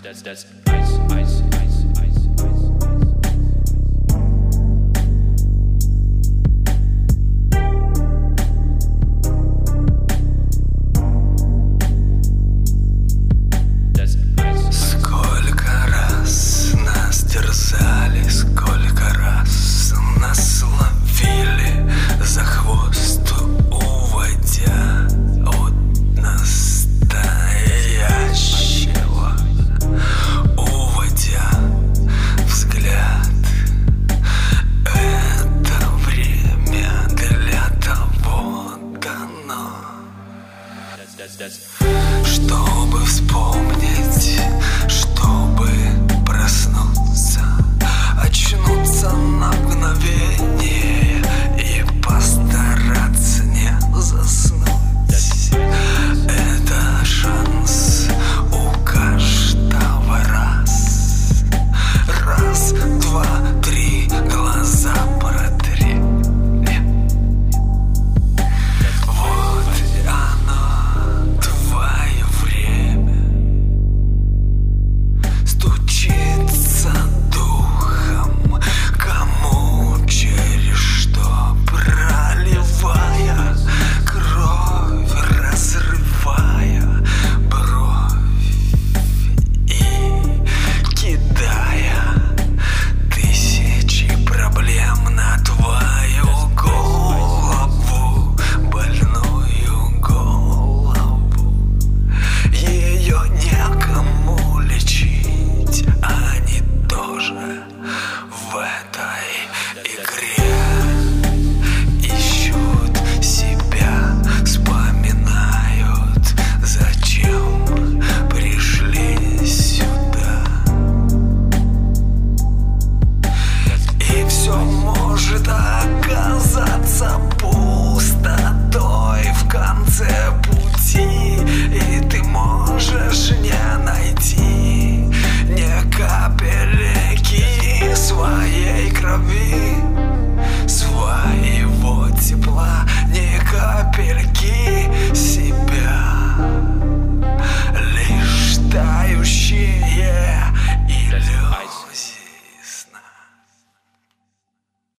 that's that's that's ice ice. Чтобы вспомнить ее некому лечить, они тоже в этой игре ищут себя, вспоминают, зачем пришли сюда. И все может. А